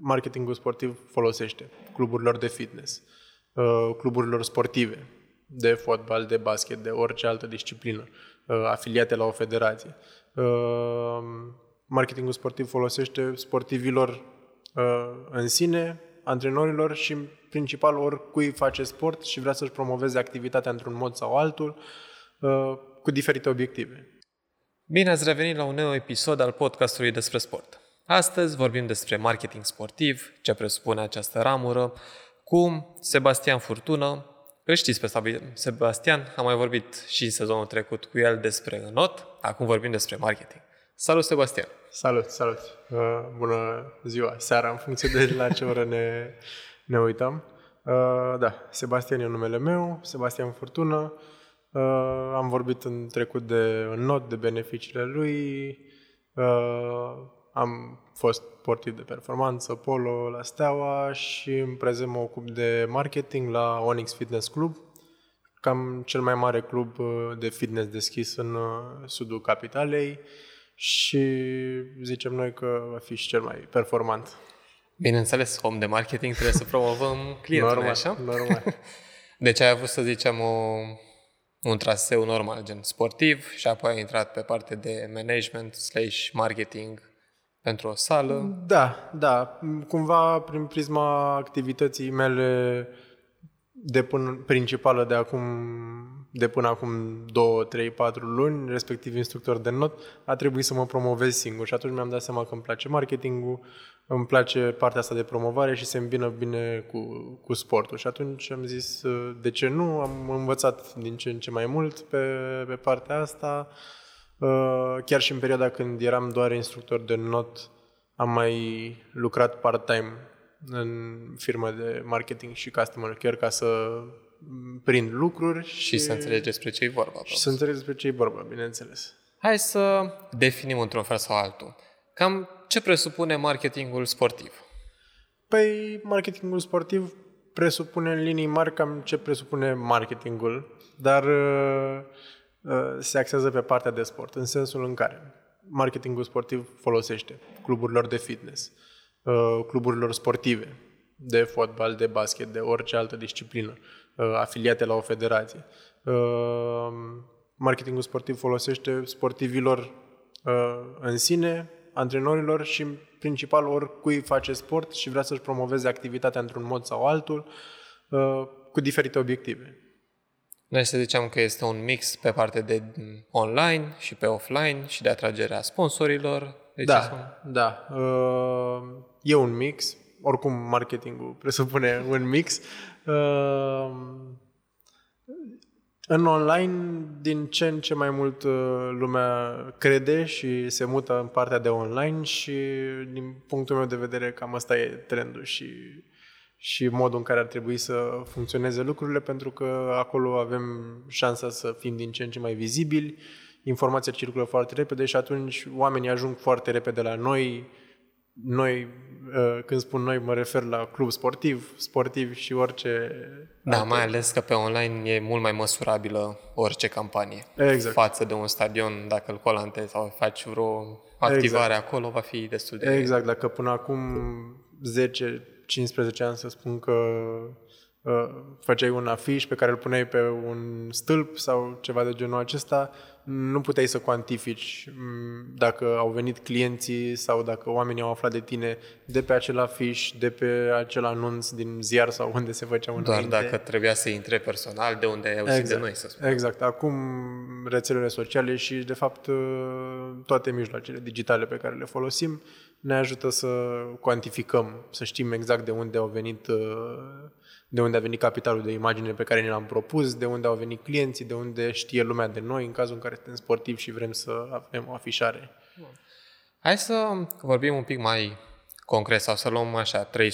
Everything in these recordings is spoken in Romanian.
marketingul sportiv folosește cluburilor de fitness, uh, cluburilor sportive, de fotbal, de basket, de orice altă disciplină, uh, afiliate la o federație. Uh, marketingul sportiv folosește sportivilor în sine, antrenorilor și în principal oricui face sport și vrea să-și promoveze activitatea într-un mod sau altul cu diferite obiective. Bine ați revenit la un nou episod al podcastului despre sport. Astăzi vorbim despre marketing sportiv, ce presupune această ramură, cu Sebastian Furtună. Îl știți pe Sebastian, am mai vorbit și în sezonul trecut cu el despre not, acum vorbim despre marketing. Salut, Sebastian! Salut, salut! Uh, bună ziua, seara, în funcție de la ce oră ne, ne uităm. Uh, da, Sebastian e numele meu, Sebastian Furtună. Uh, am vorbit în trecut de în not, de beneficiile lui. Uh, am fost sportiv de performanță, polo la Steaua și în prezent mă ocup de marketing la Onyx Fitness Club, cam cel mai mare club uh, de fitness deschis în uh, sudul capitalei și zicem noi că va fi și cel mai performant. Bineînțeles, om de marketing trebuie să promovăm clientul, normal, așa? Normal. Deci ai avut, să zicem, o, un traseu normal, gen sportiv, și apoi ai intrat pe partea de management slash marketing pentru o sală? Da, da. Cumva prin prisma activității mele de până, principală de acum de până acum 2, 3, 4 luni, respectiv instructor de not, a trebuit să mă promovez singur și atunci mi-am dat seama că îmi place marketingul, îmi place partea asta de promovare și se îmbină bine cu, cu sportul. Și atunci am zis, de ce nu? Am învățat din ce în ce mai mult pe, pe partea asta. Uh, chiar și în perioada când eram doar instructor de not, am mai lucrat part-time în firmă de marketing și customer care ca să prind lucruri și, și să înțelegi despre ce e vorba. Și să înțelegi despre ce e vorba, bineînțeles. Hai să definim într-un fel sau altul. Cam ce presupune marketingul sportiv? Păi, marketingul sportiv presupune în linii mari cam ce presupune marketingul, dar uh, Uh, se axează pe partea de sport, în sensul în care marketingul sportiv folosește cluburilor de fitness, uh, cluburilor sportive, de fotbal, de basket, de orice altă disciplină, uh, afiliate la o federație. Marketingul sportiv folosește sportivilor în sine, antrenorilor și în principal oricui face sport și vrea să-și promoveze activitatea într-un mod sau altul cu diferite obiective. Noi să zicem că este un mix pe parte de online și pe offline și de atragerea sponsorilor. Deci da, da. Uh, e un mix. Oricum, marketingul presupune un mix. Uh, în online, din ce în ce mai mult uh, lumea crede și se mută în partea de online și, din punctul meu de vedere, cam asta e trendul și și modul în care ar trebui să funcționeze lucrurile, pentru că acolo avem șansa să fim din ce în ce mai vizibili, informația circulă foarte repede și atunci oamenii ajung foarte repede la noi. Noi, uh, când spun noi, mă refer la club sportiv, sportiv și orice... Da, alte... mai ales că pe online e mult mai măsurabilă orice campanie. Exact. Față de un stadion, dacă îl colante sau faci vreo activare exact. acolo, va fi destul de... Exact, dacă până acum 10 15 ani să spun că uh, făceai un afiș pe care îl puneai pe un stâlp sau ceva de genul acesta, nu puteai să cuantifici mm, dacă au venit clienții sau dacă oamenii au aflat de tine de pe acel afiș, de pe acel anunț din ziar sau unde se făcea un Doar înainte. dacă trebuia să intre personal, de unde ai auzit exact, de noi, să spun. Exact. Acum rețelele sociale și, de fapt, toate mijloacele digitale pe care le folosim ne ajută să cuantificăm, să știm exact de unde au venit de unde a venit capitalul de imagine pe care ne l-am propus, de unde au venit clienții, de unde știe lumea de noi în cazul în care suntem sportivi și vrem să avem o afișare. Hai să vorbim un pic mai concret sau să luăm așa trei,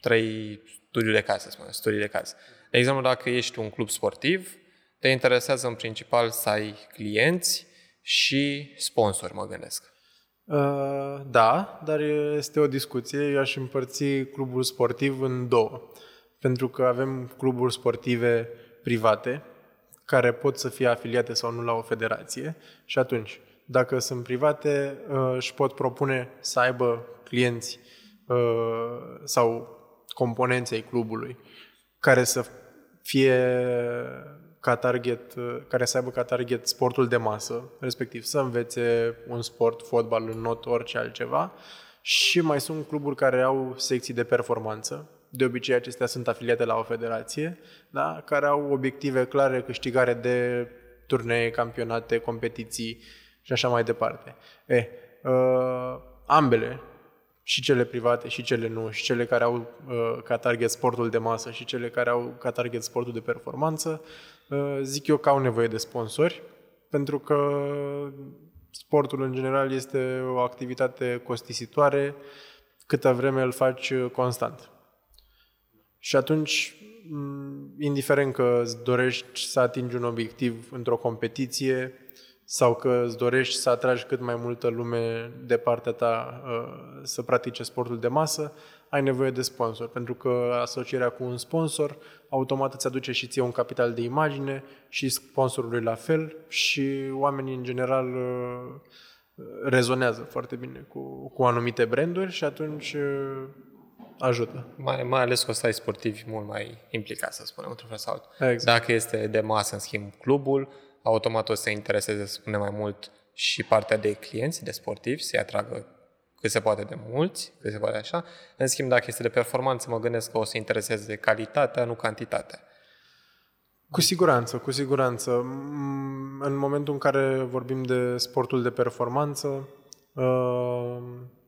trei studii de caz, să spunem, studii de caz. De exemplu, dacă ești un club sportiv, te interesează în principal să ai clienți și sponsori, mă gândesc. Uh, da, dar este o discuție. Eu aș împărți clubul sportiv în două. Pentru că avem cluburi sportive private care pot să fie afiliate sau nu la o federație și atunci, dacă sunt private, uh, își pot propune să aibă clienți sau componenței clubului care să fie ca target, care să aibă ca target sportul de masă, respectiv să învețe un sport, fotbal, în not, orice altceva. Și mai sunt cluburi care au secții de performanță. De obicei acestea sunt afiliate la o federație, da? care au obiective clare, câștigare de turnee, campionate, competiții și așa mai departe. E, uh, ambele și cele private și cele nu, și cele care au uh, ca target sportul de masă și cele care au ca target sportul de performanță, uh, zic eu că au nevoie de sponsori, pentru că sportul în general este o activitate costisitoare câtă vreme îl faci uh, constant. Și atunci, mm, indiferent că îți dorești să atingi un obiectiv într-o competiție, sau că îți dorești să atragi cât mai multă lume de partea ta uh, să practice sportul de masă, ai nevoie de sponsor, pentru că asocierea cu un sponsor automat îți aduce și ție un capital de imagine și sponsorului la fel și oamenii în general uh, rezonează foarte bine cu, cu anumite branduri și atunci uh, ajută. Mai, mai ales că o să ai sportivi mult mai implicați, să spunem, într-un fel sau altul. Exact. Dacă este de masă, în schimb, clubul, automat o să se intereseze, să spunem, mai mult și partea de clienți, de sportivi, să-i atragă cât se poate de mulți, cât se poate așa. În schimb, dacă este de performanță, mă gândesc că o să intereseze calitatea, nu cantitatea. Cu siguranță, cu siguranță. În momentul în care vorbim de sportul de performanță, uh,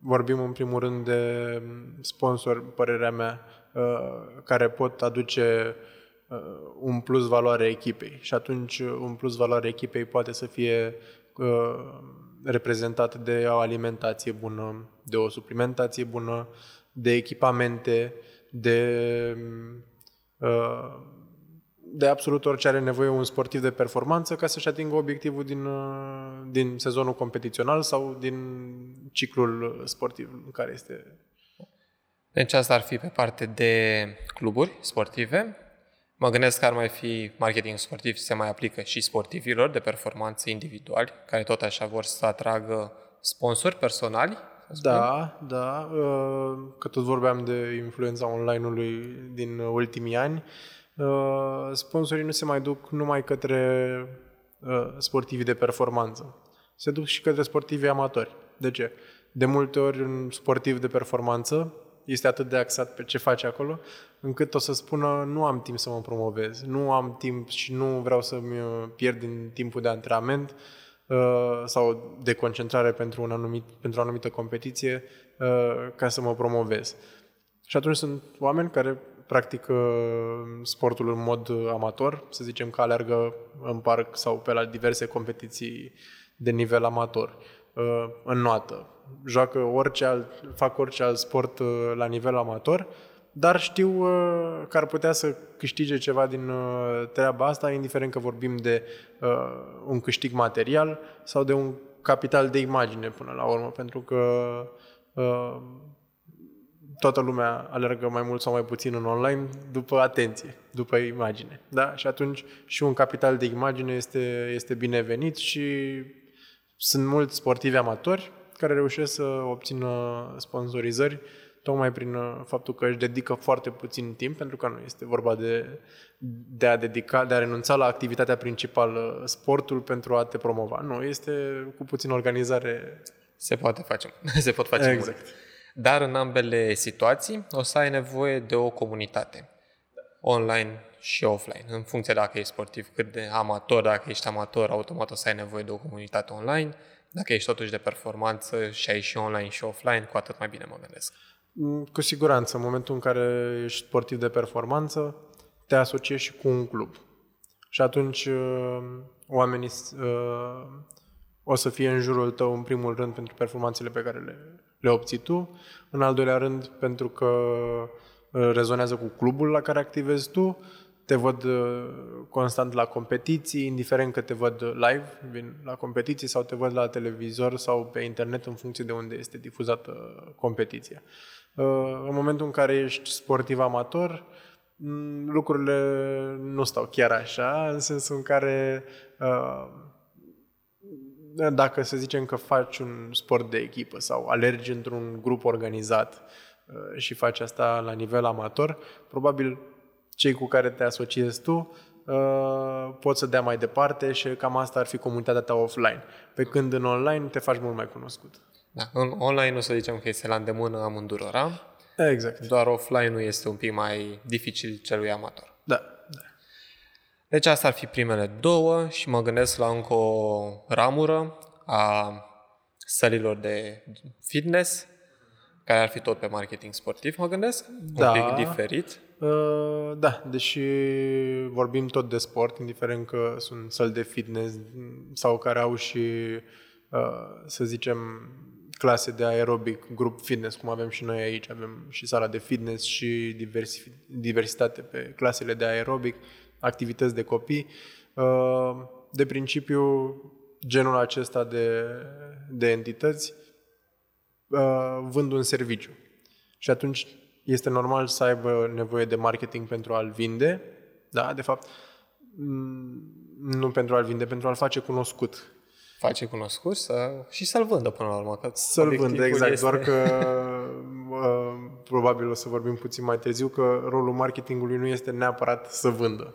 vorbim în primul rând de sponsori, părerea mea, uh, care pot aduce Uh, un plus valoare echipei. Și atunci uh, un plus valoare echipei poate să fie uh, reprezentat de o alimentație bună, de o suplimentație bună, de echipamente, de, de absolut orice are nevoie un sportiv de performanță ca să-și atingă obiectivul din, din sezonul competițional sau din ciclul sportiv în care este. Deci asta ar fi pe parte de cluburi sportive. Mă gândesc că ar mai fi marketing sportiv se mai aplică și sportivilor de performanță individuali, care tot așa vor să atragă sponsori personali. Da, da. Uh, că tot vorbeam de influența online-ului din ultimii ani. Uh, sponsorii nu se mai duc numai către uh, sportivii de performanță. Se duc și către sportivii amatori. De ce? De multe ori un sportiv de performanță este atât de axat pe ce face acolo, încât o să spună nu am timp să mă promovez, nu am timp și nu vreau să-mi uh, pierd din timpul de antrenament uh, sau de concentrare pentru, un anumit, pentru o anumită competiție uh, ca să mă promovez. Și atunci sunt oameni care practică sportul în mod amator, să zicem că alergă în parc sau pe la diverse competiții de nivel amator, în noată, joacă orice alt, fac orice alt sport la nivel amator, dar știu uh, că ar putea să câștige ceva din uh, treaba asta, indiferent că vorbim de uh, un câștig material sau de un capital de imagine până la urmă, pentru că uh, toată lumea alergă mai mult sau mai puțin în online după atenție, după imagine. Da? Și atunci și un capital de imagine este, este binevenit și sunt mulți sportivi amatori care reușesc să obțină sponsorizări tocmai prin uh, faptul că își dedică foarte puțin timp, pentru că nu este vorba de, de a dedica, de a renunța la activitatea principală, sportul, pentru a te promova. Nu, este cu puțin organizare. Se poate face, se pot face exact. mult. Dar în ambele situații o să ai nevoie de o comunitate, online și offline, în funcție dacă ești sportiv, cât de amator, dacă ești amator, automat o să ai nevoie de o comunitate online, dacă ești totuși de performanță și ai și online și offline, cu atât mai bine mă gândesc. Mm, cu siguranță, în momentul în care ești sportiv de performanță, te asociezi și cu un club. Și atunci uh, oamenii uh, o să fie în jurul tău, în primul rând, pentru performanțele pe care le, le obții tu, în al doilea rând, pentru că uh, rezonează cu clubul la care activezi tu, te văd constant la competiții, indiferent că te văd live, vin la competiții sau te văd la televizor sau pe internet în funcție de unde este difuzată competiția. Uh, în momentul în care ești sportiv amator, mm, lucrurile nu stau chiar așa, în sensul în care uh, dacă să zicem că faci un sport de echipă sau alergi într-un grup organizat, uh, și faci asta la nivel amator, probabil cei cu care te asociezi tu uh, pot să dea mai departe și cam asta ar fi comunitatea ta offline. Pe când în online te faci mult mai cunoscut. Da, în online o să zicem că este la îndemână amândurora. Exact. Doar offline-ul este un pic mai dificil celui amator. Da, da. Deci asta ar fi primele două și mă gândesc la încă o ramură a sălilor de fitness, care ar fi tot pe marketing sportiv, mă gândesc, Da. un pic diferit. Uh, Da, deși vorbim tot de sport, indiferent că sunt săli de fitness sau care au și, uh, să zicem, clase de aerobic, grup fitness, cum avem și noi aici. Avem și sala de fitness și diversi, diversitate pe clasele de aerobic, activități de copii. Uh, De principiu, genul acesta de, de entități uh, vând un serviciu. Și atunci este normal să aibă nevoie de marketing pentru a-l vinde, da, de fapt, m, nu pentru a-l vinde, pentru a-l face cunoscut. Face cunoscut să, și să-l vândă până la urmă. Că Să-l obiectivul vândă, exact, este- doar că uh, probabil o să vorbim puțin mai târziu că rolul marketingului nu este neapărat să vândă.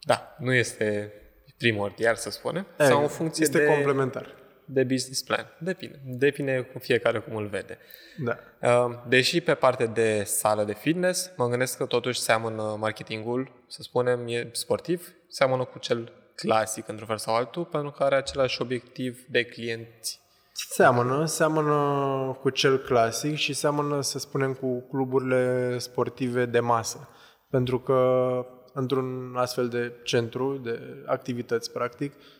Da, nu este primordial, să spunem, sau în funcție este de, complementar. De business plan. Depinde. Depinde cu fiecare cum îl vede. Da. Uh, Deși pe parte de sală de fitness, mă gândesc că totuși seamănă marketingul, să spunem, e sportiv, seamănă cu cel clasic într-un fel sau altul, pentru că are același obiectiv de clienți. Seamănă, seamănă cu cel clasic și seamănă, să spunem, cu cluburile sportive de masă. Pentru că într-un astfel de centru de activități, practic, uh,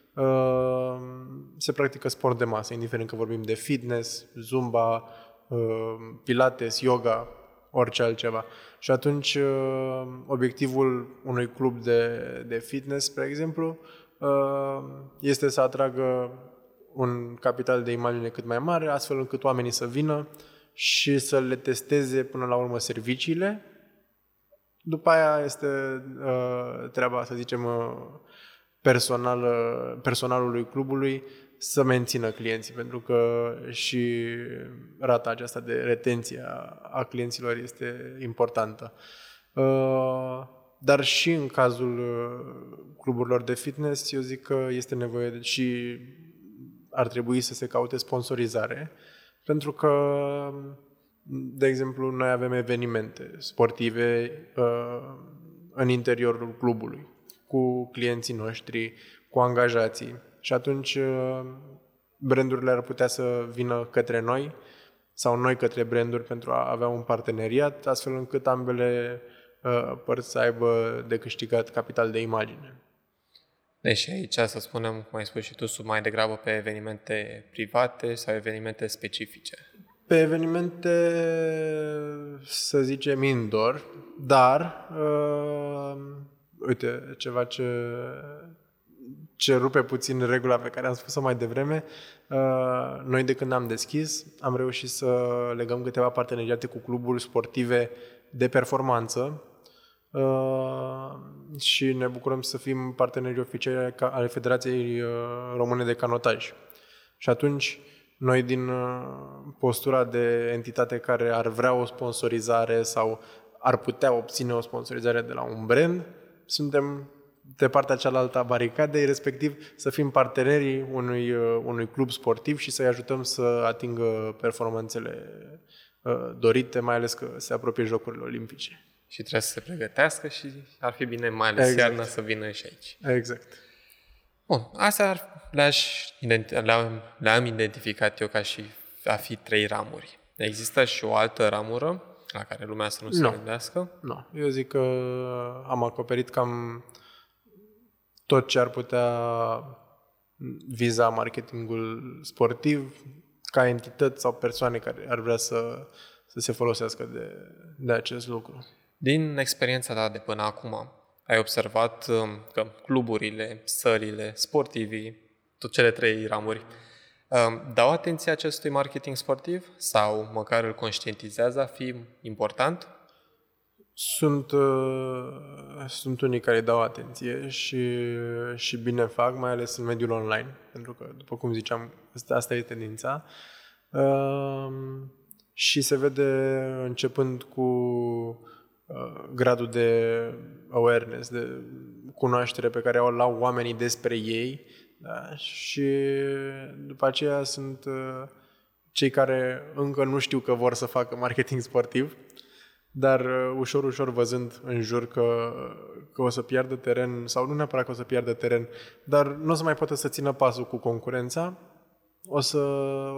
se practică sport de masă, indiferent că vorbim de fitness, zumba, uh, pilates, yoga, orice altceva. Și atunci, uh, obiectivul unui club de, de fitness, spre exemplu, uh, este să atragă un capital de imagine cât mai mare, astfel încât oamenii să vină și să le testeze până la urmă serviciile. După aia este uh, treaba, să zicem, uh, personală, personalului clubului să mențină clienții, pentru că și rata aceasta de retenție a, a clienților este importantă. Uh, dar și în cazul uh, cluburilor de fitness, eu zic că este nevoie de, și ar trebui să se caute sponsorizare, pentru că, de exemplu, noi avem evenimente sportive uh, în interiorul clubului, cu clienții noștri, cu angajații. Și atunci uh, brandurile ar putea să vină către noi sau noi către branduri pentru a avea un parteneriat, astfel încât ambele uh, părți să aibă de câștigat capital de imagine. Deci aici, să spunem, cum ai spus și tu, sunt mai degrabă pe evenimente private sau evenimente specifice. Pe evenimente, să zicem, indoor, dar, uh, uite, ceva ce, ce rupe puțin regula pe care am spus-o mai devreme, uh, noi de când am deschis, am reușit să legăm câteva parteneriate cu cluburi sportive de performanță, Uh, și ne bucurăm să fim parteneri oficiali ca- ale Federației uh, Române de Canotaj. Și atunci, noi din uh, postura de entitate care ar vrea o sponsorizare sau ar putea obține o sponsorizare de la un brand, suntem de partea cealaltă a baricadei, respectiv să fim partenerii unui, uh, unui club sportiv și să-i ajutăm să atingă performanțele uh, dorite, mai ales că se apropie Jocurile Olimpice. Și trebuie să se pregătească și ar fi bine, mai ales Exact. iarna, să vină și aici. Exact. Bun, astea ar- le-aș identi- le-am, le-am identificat eu ca și a fi trei ramuri. Există și o altă ramură la care lumea să nu se Nu. gândească. Nu, eu zic că am acoperit cam tot ce ar putea viza marketingul sportiv ca entități sau persoane care ar vrea să, să se folosească de, de acest lucru. Din experiența ta de până acum, ai observat um, că cluburile, sălile, sportivii, tot cele trei ramuri, um, dau atenție acestui marketing sportiv sau măcar îl conștientizează a fi important? Sunt, uh, sunt unii care îi dau atenție și, și bine fac, mai ales în mediul online, pentru că, după cum ziceam, asta, asta e tendința. Uh, și se vede începând cu uh, gradul de awareness, de cunoaștere pe care o au oamenii despre ei da? și după aceea sunt uh, cei care încă nu știu că vor să facă marketing sportiv, dar uh, ușor, ușor văzând în jur că, că o să piardă teren, sau nu neapărat că o să piardă teren, dar nu o să mai poată să țină pasul cu concurența, o să,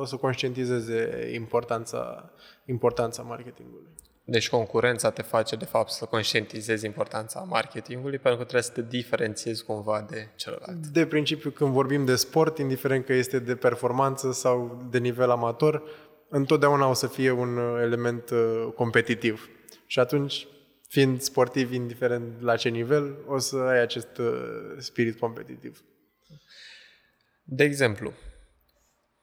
o să conștientizeze importanța, importanța marketingului. Deci concurența te face, de fapt, să conștientizezi importanța marketingului, pentru că trebuie să te diferențiezi cumva de celălalt. De principiu, când vorbim de sport, indiferent că este de performanță sau de nivel amator, întotdeauna o să fie un element uh, competitiv. Și atunci, fiind sportiv, indiferent la ce nivel, o să ai acest uh, spirit competitiv. De exemplu,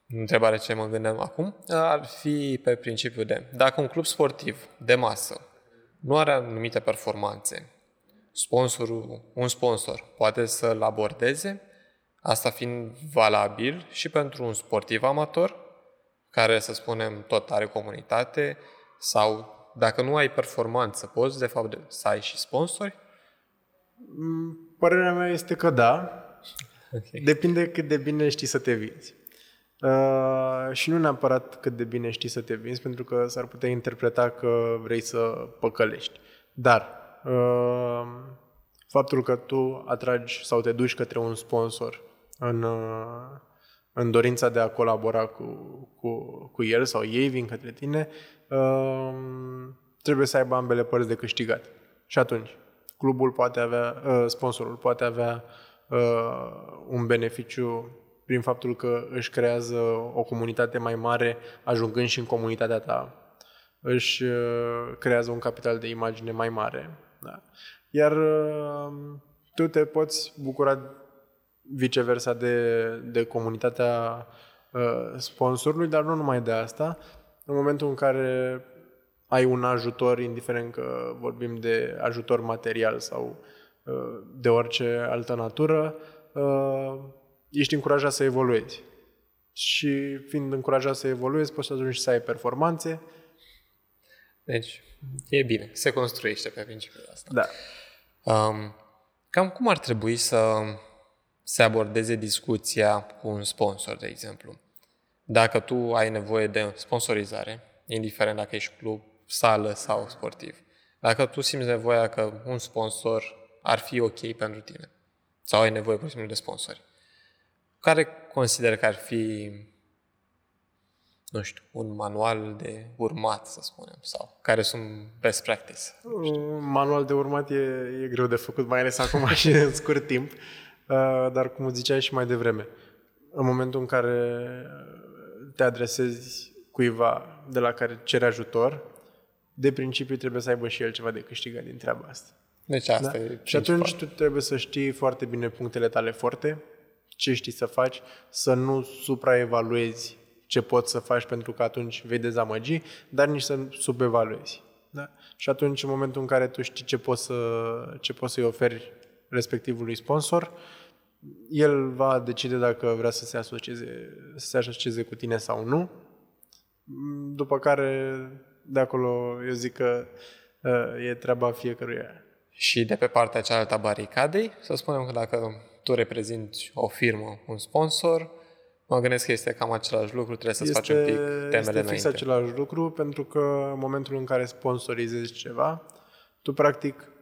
întrebare ce mă gândeam acum, ar fi pe principiu de, dacă un club sportiv de masă nu are anumite performanțe, sponsorul, un sponsor poate să-l abordeze, asta fiind valabil și pentru un sportiv amator, care, să spunem, tot are comunitate, sau dacă nu ai performanță, poți, de fapt, să ai și sponsori? Mm, părerea mea este că da. Okay. Depinde cât de bine știi să te vinzi. Uh, și nu neapărat cât de bine știi să te vinzi, pentru că s-ar putea interpreta că vrei să păcălești. Dar uh, faptul că tu atragi sau te duci către un sponsor în, uh, în dorința de a colabora cu, cu, cu el sau ei vin către tine, uh, trebuie să aibă ambele părți de câștigat. Și atunci, clubul poate avea, uh, sponsorul poate avea uh, un beneficiu prin faptul că își creează o comunitate mai mare, ajungând și în comunitatea ta, își uh, creează un capital de imagine mai mare. Da. Iar uh, tu te poți bucura viceversa de, de comunitatea uh, sponsorului, dar nu numai de asta. În momentul în care ai un ajutor, indiferent că vorbim de ajutor material sau de orice altă natură, ești încurajat să evoluezi. Și fiind încurajat să evoluezi, poți să ajungi să ai performanțe. Deci, e bine. Se construiește pe principiul ăsta. Da. Um, cam cum ar trebui să se abordeze discuția cu un sponsor, de exemplu? Dacă tu ai nevoie de sponsorizare, indiferent dacă ești club, sală sau sportiv, dacă tu simți nevoia că un sponsor ar fi ok pentru tine sau ai nevoie, pur și simplu, de sponsori, care consider că ar fi, nu știu, un manual de urmat, să spunem, sau care sunt best practice? Un manual de urmat e, e greu de făcut, mai ales acum și în scurt timp, uh, dar cum ziceai și mai devreme, în momentul în care te adresezi cuiva de la care cere ajutor, de principiu trebuie să aibă și el ceva de câștigat din treaba asta. Deci asta da? e Și atunci tu trebuie să știi foarte bine punctele tale forte, ce știi să faci, să nu supraevaluezi ce poți să faci pentru că atunci vei dezamăgi, dar nici să subevaluezi. Da? Și atunci, în momentul în care tu știi ce poți, să, ce poți să-i oferi respectivului sponsor, el va decide dacă vrea să se asocieze, să se asocieze cu tine sau nu. După care, de acolo, eu zic că uh, e treaba fiecăruia. Și de pe partea cealaltă a baricadei, să spunem că dacă tu reprezinți o firmă, un sponsor, mă gândesc că este cam același lucru, trebuie să-ți este, faci un pic temele este fix înainte. același lucru, pentru că în momentul în care sponsorizezi ceva, tu practic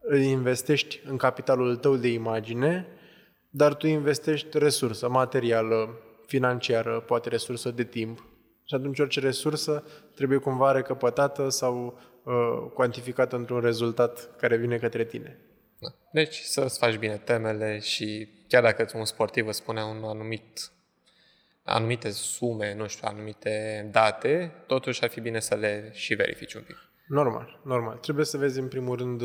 îi investești în capitalul tău de imagine, dar tu investești resursă materială, financiară, poate resursă de timp. Și atunci orice resursă trebuie cumva recăpătată sau uh, cuantificată într-un rezultat care vine către tine. Da. Deci să-ți faci bine temele și chiar dacă un sportiv îți spune un anumit anumite sume, nu știu, anumite date, totuși ar fi bine să le și verifici un pic. Normal, normal. Trebuie să vezi în primul rând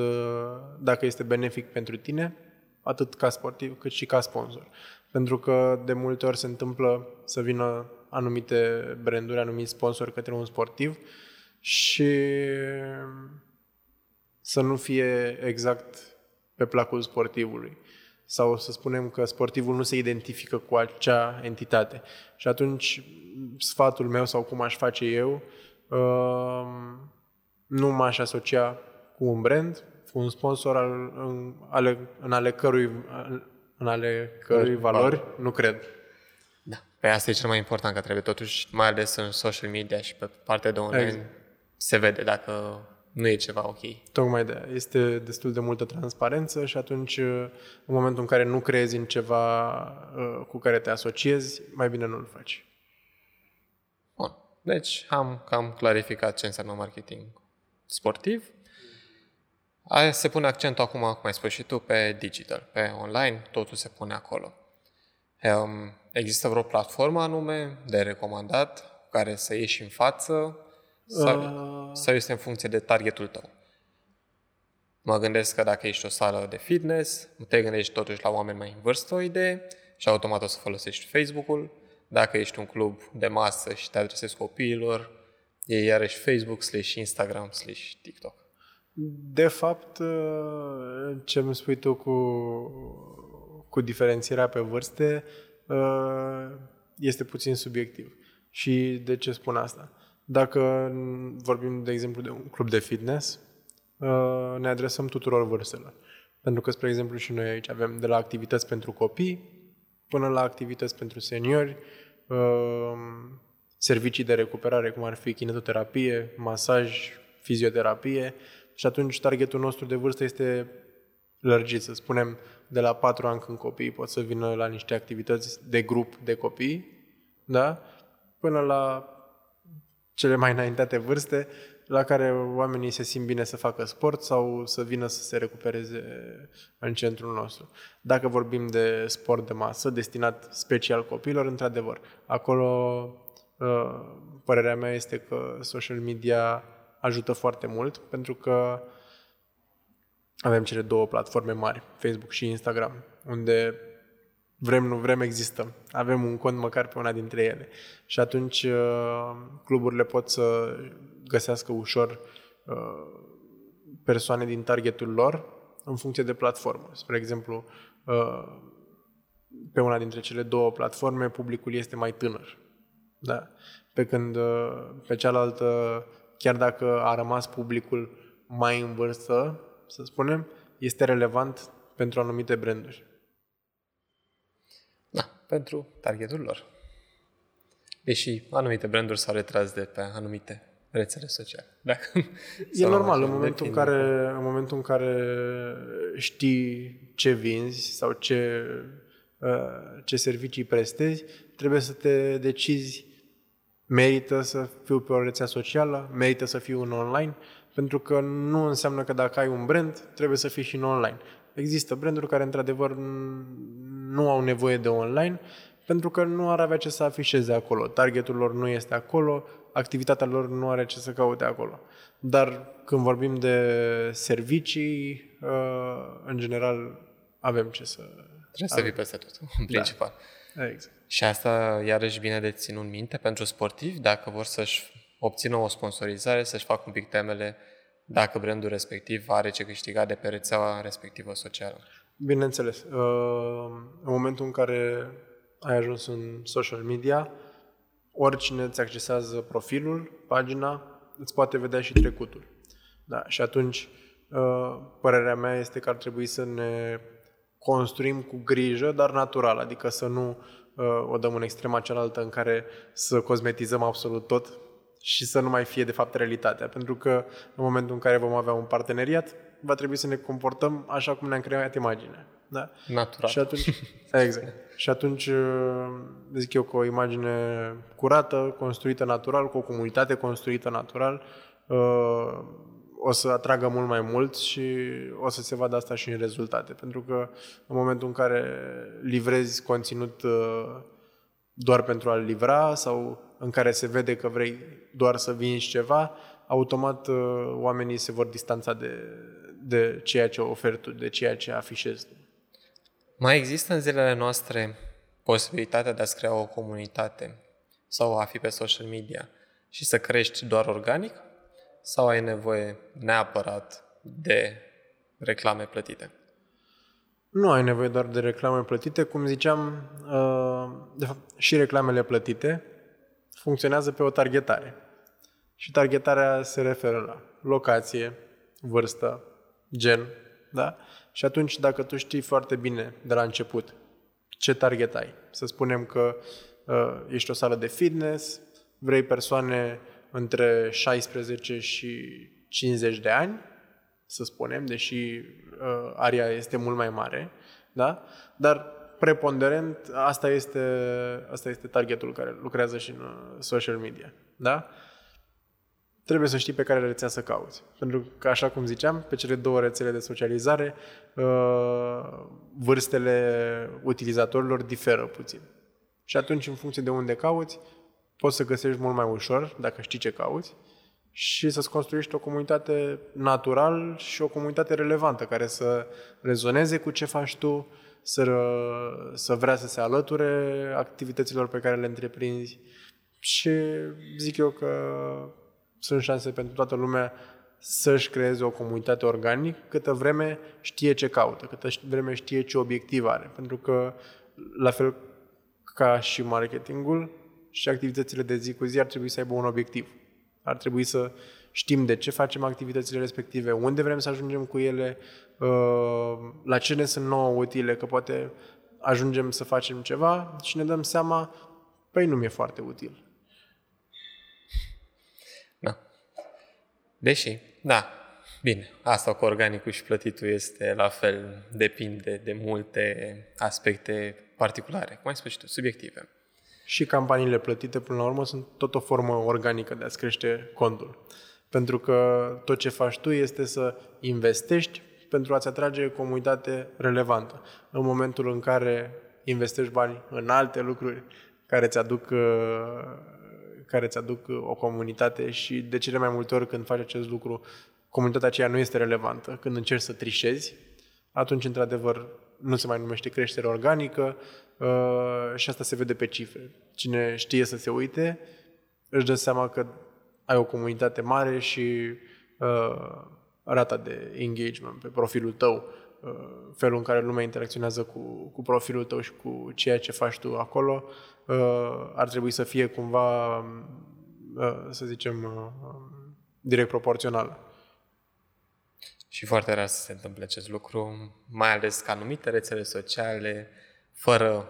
dacă este benefic pentru tine, atât ca sportiv cât și ca sponsor. Pentru că de multe ori se întâmplă să vină anumite branduri, anumiți sponsori către un sportiv și să nu fie exact pe placul sportivului. Sau să spunem că sportivul nu se identifică cu acea entitate. Și atunci sfatul meu sau cum aș face eu Uh, nu m-aș asocia cu un brand, cu un sponsor al, în, ale, în ale cărui, în ale cărui valori, nu cred. Da. Pe asta e cel mai important, că trebuie totuși, mai ales în social media și pe partea de online, exact. se vede dacă nu e ceva ok. Tocmai de Este destul de multă transparență și atunci, în momentul în care nu crezi în ceva uh, cu care te asociezi, mai bine nu-l faci. Bun. Deci am cam clarificat ce înseamnă marketing sportiv. Aia se pune accentul acum, cum ai spus și tu, pe digital, pe online, totul se pune acolo. Um, există vreo platformă anume de recomandat care să ieși în față sau, uh... sau este în funcție de targetul tău? Mă gândesc că dacă ești o sală de fitness, te gândești totuși la oameni mai în vârstă o idee și automat o să folosești Facebook-ul. Dacă ești un club de masă și te adresezi copiilor, e iarăși Facebook slash Instagram slash TikTok. De fapt, uh, ce îmi spui tu cu, cu diferențierea pe vârste uh, este puțin subiectiv. Și de ce spun asta? Dacă vorbim, de exemplu, de un club de fitness, uh, ne adresăm tuturor vârstelor. Pentru că, spre exemplu, și noi aici avem de la activități pentru copii până la activități pentru seniori, servicii de recuperare, cum ar fi kinetoterapie, masaj, fizioterapie, și atunci targetul nostru de vârstă este lărgit, să spunem, de la 4 ani când copiii pot să vină la niște activități de grup de copii, da? până la cele mai înaintate vârste la care oamenii se simt bine să facă sport sau să vină să se recupereze în centrul nostru. Dacă vorbim de sport de masă, destinat special copiilor, într-adevăr, acolo uh, părerea mea este că social media ajută foarte mult pentru că avem cele două platforme mari, Facebook și Instagram, unde vrem, nu vrem, existăm. Avem un cont măcar pe una dintre ele. Și atunci uh, cluburile pot să găsească ușor uh, persoane din targetul lor în funcție de platformă. Spre exemplu, uh, pe una dintre cele două platforme, publicul este mai tânăr. Da. Pe când pe cealaltă chiar dacă a rămas publicul mai în vârstă, să spunem, este relevant pentru anumite branduri. Da, pentru targetul lor. Deși anumite branduri s-au retras de pe anumite rețele sociale. Dacă e normal, în momentul, în care, în momentul în care știi ce vinzi sau ce, uh, ce servicii prestezi, trebuie să te decizi merită să fiu pe o rețea socială, merită să fiu în online, pentru că nu înseamnă că dacă ai un brand, trebuie să fii și în online. Există branduri care, într-adevăr, nu au nevoie de online, pentru că nu ar avea ce să afișeze acolo. Targetul lor nu este acolo, activitatea lor nu are ce să caute acolo. Dar când vorbim de servicii, uh, în general, avem ce să... Trebuie să fii peste tot, în da. principal. Da. Exact. Și asta iarăși bine de ținut minte pentru sportivi, dacă vor să-și obțină o sponsorizare, să-și facă un pic temele dacă brandul respectiv are ce câștiga de pe rețeaua respectivă socială. Bineînțeles. Uh, în momentul în care ai ajuns în social media, oricine îți accesează profilul, pagina, îți poate vedea și trecutul. Da, și atunci, uh, părerea mea este că ar trebui să ne construim cu grijă, dar natural, adică să nu uh, o dăm în extrema cealaltă în care să cosmetizăm absolut tot și să nu mai fie de fapt realitatea. Pentru că în momentul în care vom avea un parteneriat, va trebui să ne comportăm așa cum ne-am creat imaginea. Da? Natural. Și atunci, exact. Și atunci uh, zic eu că o imagine curată, construită natural, cu o comunitate construită natural, uh, o să atragă mult mai mult și o să se vadă asta și în rezultate. Pentru că în momentul în care livrezi conținut uh, doar pentru a-l livra sau în care se vede că vrei doar să vinzi ceva, automat uh, oamenii se vor distanța de, de ceea ce oferi tu, de ceea ce afișezi tu. Mai există în zilele noastre posibilitatea de a-ți crea o comunitate sau a fi pe social media și să crești doar organic? sau ai nevoie neapărat de reclame plătite? Nu ai nevoie doar de reclame plătite. Cum ziceam, uh, de fapt, și reclamele plătite funcționează pe o targetare. Și targetarea se referă la locație, vârstă, gen, da? Și atunci, dacă tu știi foarte bine de la început ce target ai, să spunem că uh, ești o sală de fitness, vrei persoane între 16 și 50 de ani, să spunem, deși uh, aria este mult mai mare, da? Dar preponderent, asta este, asta este targetul care lucrează și în uh, social media, da? Trebuie să știi pe care rețea să cauți. Pentru că, așa cum ziceam, pe cele două rețele de socializare, uh, vârstele utilizatorilor diferă puțin. Și atunci, în funcție de unde cauți, poți să găsești mult mai ușor, dacă știi ce cauți, și să-ți construiești o comunitate natural și o comunitate relevantă, care să rezoneze cu ce faci tu, să, să vrea să se alăture activităților pe care le întreprinzi. Și zic eu că sunt șanse pentru toată lumea să-și creeze o comunitate organic câtă vreme știe ce caută, câtă vreme știe ce obiectiv are. Pentru că, la fel ca și marketingul, și activitățile de zi cu zi ar trebui să aibă un obiectiv. Ar trebui să știm de ce facem activitățile respective, unde vrem să ajungem cu ele, uh, la ce ne sunt nouă utile, că poate ajungem să facem ceva și ne dăm seama, păi nu mi-e foarte util. Da. Deși, da, bine, asta cu organicul și plătitul este la fel, depinde de multe aspecte particulare, cum ai spus și tu, subiective și campaniile plătite, până la urmă, sunt tot o formă organică de a-ți crește contul. Pentru că tot ce faci tu este să investești pentru a-ți atrage comunitate relevantă. În momentul în care investești bani în alte lucruri care ți aduc uh, care îți aduc o comunitate și de cele mai multe ori când faci acest lucru, comunitatea aceea nu este relevantă. Când încerci să trișezi, atunci, într-adevăr, nu se mai numește creștere organică, Uh, și asta se vede pe cifre. Cine știe să se uite, își dă seama că ai o comunitate mare și uh, rata de engagement pe profilul tău, uh, felul în care lumea interacționează cu, cu profilul tău și cu ceea ce faci tu acolo, uh, ar trebui să fie cumva, uh, să zicem, uh, direct proporțional. Și foarte rar să se întâmple acest lucru, mai ales că anumite rețele sociale fără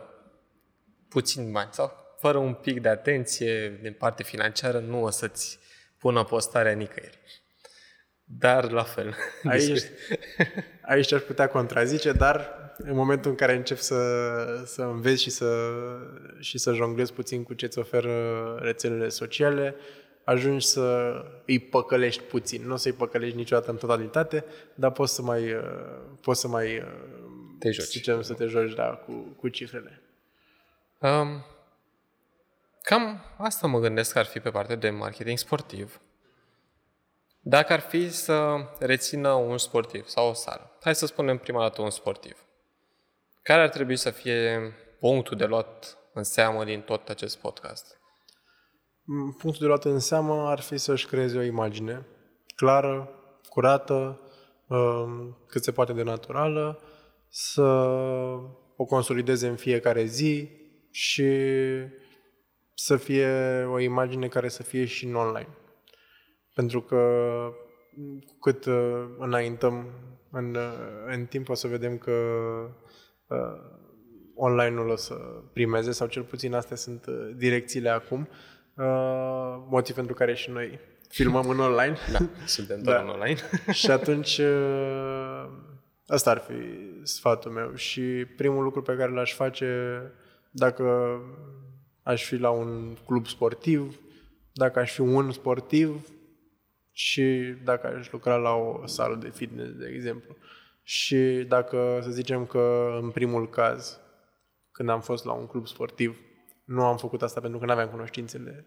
puțin bani sau fără un pic de atenție din parte financiară, nu o să-ți pună postarea nicăieri. Dar la fel. Aici, aici aș putea contrazice, dar în momentul în care încep să, să înveți și să, și să jonglezi puțin cu ce îți oferă rețelele sociale, ajungi să îi păcălești puțin. Nu o să-i păcălești niciodată în totalitate, dar poți să mai, poți să mai te joci. Zicem să te joci, da, cu, cu cifrele. Um, cam asta mă gândesc că ar fi pe partea de marketing sportiv. Dacă ar fi să rețină un sportiv sau o sală, hai să spunem prima dată un sportiv, care ar trebui să fie punctul de luat în seamă din tot acest podcast? Mm, punctul de luat în seamă ar fi să-și creeze o imagine clară, curată, um, cât se poate de naturală, să o consolideze în fiecare zi și să fie o imagine care să fie și în online. Pentru că cu cât uh, înaintăm în, uh, în timp o să vedem că uh, online-ul o să primeze sau cel puțin astea sunt uh, direcțiile acum, uh, motiv pentru care și noi filmăm în online. Da, suntem doar da. în online. și atunci uh, Asta ar fi sfatul meu. Și primul lucru pe care l-aș face dacă aș fi la un club sportiv, dacă aș fi un sportiv și dacă aș lucra la o sală de fitness, de exemplu. Și dacă, să zicem că în primul caz, când am fost la un club sportiv, nu am făcut asta pentru că nu aveam cunoștințele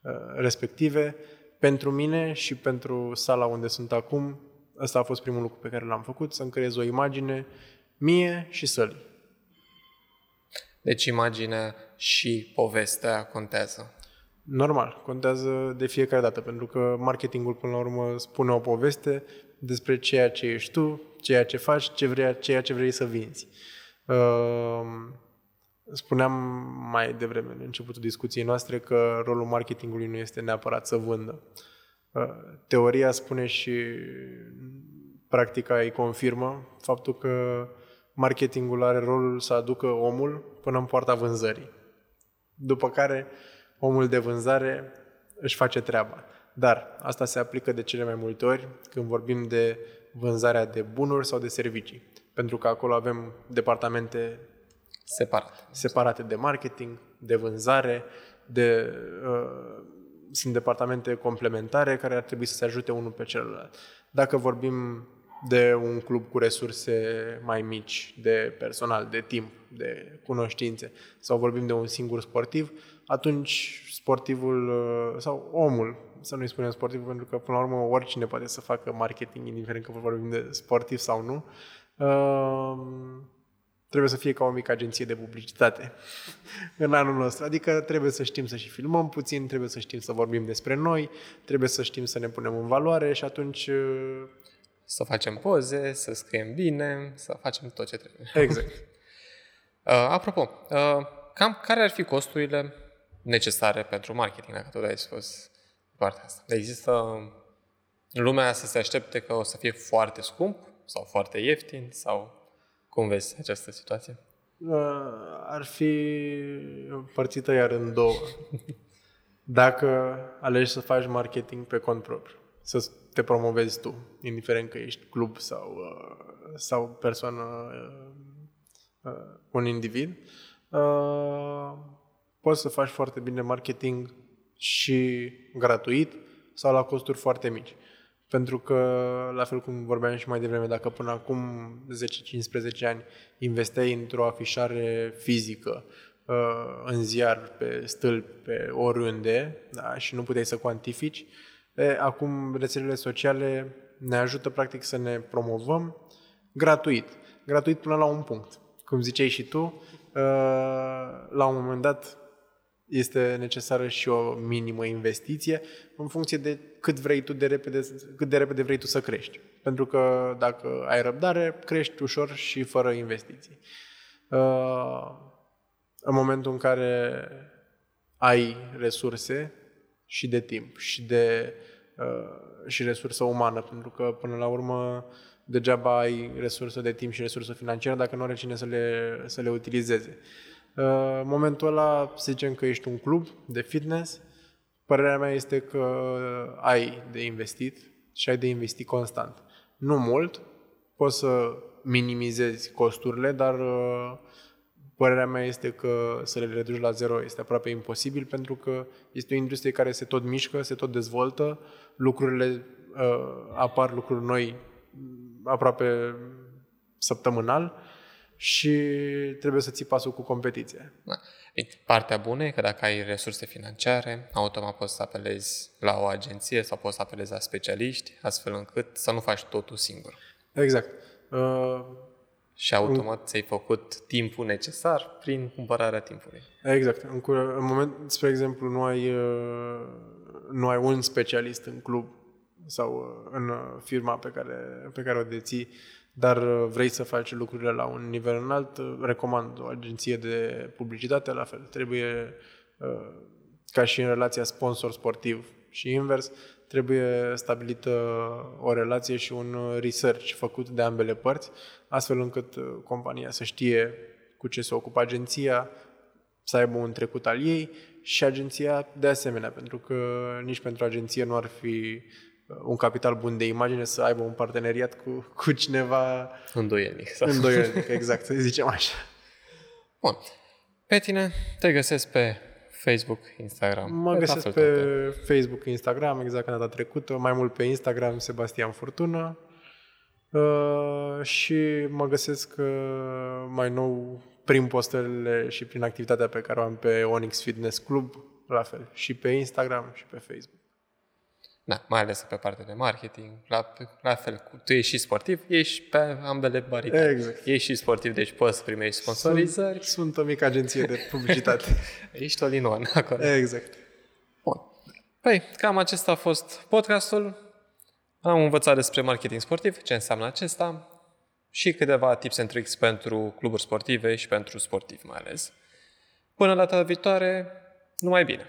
uh, respective, pentru mine și pentru sala unde sunt acum, Ăsta a fost primul lucru pe care l-am făcut, să-mi creez o imagine mie și sălii. Deci imaginea și povestea contează. Normal, contează de fiecare dată, pentru că marketingul până la urmă spune o poveste despre ceea ce ești tu, ceea ce faci, ce vrea, ceea ce vrei să vinzi. Uh, spuneam mai devreme, în începutul discuției noastre, că rolul marketingului nu este neapărat să vândă. teoria spune și practica îi confirmă faptul că marketingul are rolul să aducă omul până în poarta vânzării. După care omul de vânzare își face treaba. Dar asta se aplică de cele mai multe ori când vorbim de vânzarea de bunuri sau de servicii. Pentru că acolo avem departamente separate, separate de marketing, de vânzare, de, uh, sunt departamente complementare care ar trebui să se ajute unul pe celălalt. Dacă vorbim de un club cu resurse mai mici, de personal, de timp, de cunoștințe, sau vorbim de un singur sportiv, atunci sportivul uh, sau omul, să nu-i spunem sportiv, pentru că până la urmă oricine poate să facă marketing, indiferent că vorbim de sportiv sau nu, uh, trebuie să fie ca o mică agenție de publicitate în anul nostru. Adică trebuie să știm să și filmăm puțin, trebuie să știm să vorbim despre noi, trebuie să știm să ne punem în valoare și atunci uh, să facem poze, să scriem bine, să facem tot ce trebuie. Exact. uh, apropo, uh, cam care ar fi costurile necesare pentru marketing, dacă tot ai spus partea asta? Există lumea să se aștepte că o să fie foarte scump sau foarte ieftin sau cum vezi această situație? Uh, ar fi împărțită iar în două. Dacă alegi să faci marketing pe cont propriu, să te promovezi tu, indiferent că ești club sau, uh, sau persoană, uh, uh, un individ, poți să faci foarte bine marketing și gratuit sau la costuri foarte mici. Pentru că, la fel cum vorbeam și mai devreme, dacă până acum 10-15 ani investeai într-o afișare fizică, în ziar, pe stâlp, pe oriunde, da, și nu puteai să cuantifici, E, acum rețelele sociale ne ajută practic să ne promovăm gratuit. Gratuit până la un punct. Cum ziceai și tu, la un moment dat este necesară și o minimă investiție în funcție de cât vrei tu de repede, cât de repede vrei tu să crești. Pentru că dacă ai răbdare, crești ușor și fără investiții. În momentul în care ai resurse, și de timp și de uh, și resursă umană, pentru că până la urmă degeaba ai resursă de timp și resursă financiară dacă nu are cine să le, să le utilizeze. Uh, în momentul ăla, să zicem că ești un club de fitness, părerea mea este că ai de investit și ai de investit constant. Nu mult, poți să minimizezi costurile, dar uh, Părerea mea este că să le reduci la zero este aproape imposibil pentru că este o industrie care se tot mișcă, se tot dezvoltă, lucrurile uh, apar lucruri noi mm, aproape săptămânal și trebuie să ții pasul cu competiția. Da. Partea bună e că dacă ai resurse financiare, automat poți să apelezi la o agenție sau poți să apelezi la specialiști, astfel încât să nu faci totul singur. Exact. Uh, și automat ți-ai făcut timpul necesar prin cumpărarea timpului. Exact. În, în moment, spre exemplu, nu ai, uh, nu ai un specialist în club sau uh, în uh, firma pe care, pe care o deții, dar vrei să faci lucrurile la un nivel înalt, recomand o agenție de publicitate, la fel. Trebuie, ca și în relația sponsor sportiv și invers, trebuie stabilită o relație și un research făcut de ambele părți, astfel încât uh, compania să știe cu ce se ocupă agenția, să aibă un trecut al ei și agenția de asemenea, pentru că nici pentru agenție nu ar fi uh, un capital bun de imagine să aibă un parteneriat cu, cu cineva îndoielnic. Sau... Îndoielnic, exact, să zicem așa. Bun. Pe tine te găsesc pe Facebook, Instagram. Mă pe găsesc pe toate. Facebook, Instagram, exact ca data trecută, mai mult pe Instagram, Sebastian Furtună. Uh, și mă găsesc uh, mai nou prin postările și prin activitatea pe care o am pe Onyx Fitness Club, la fel, și pe Instagram și pe Facebook. Da, mai ales pe partea de marketing, la, la fel, tu ești și sportiv, ești pe ambele baricade. Exact. Ești și sportiv, deci poți să primești sponsorizări. Sunt, sunt o mică agenție de publicitate. ești all in one acolo. Exact. Bun. Păi, cam acesta a fost podcastul. Am învățat despre marketing sportiv, ce înseamnă acesta și câteva tips and tricks pentru cluburi sportive și pentru sportivi mai ales. Până la data viitoare, numai bine!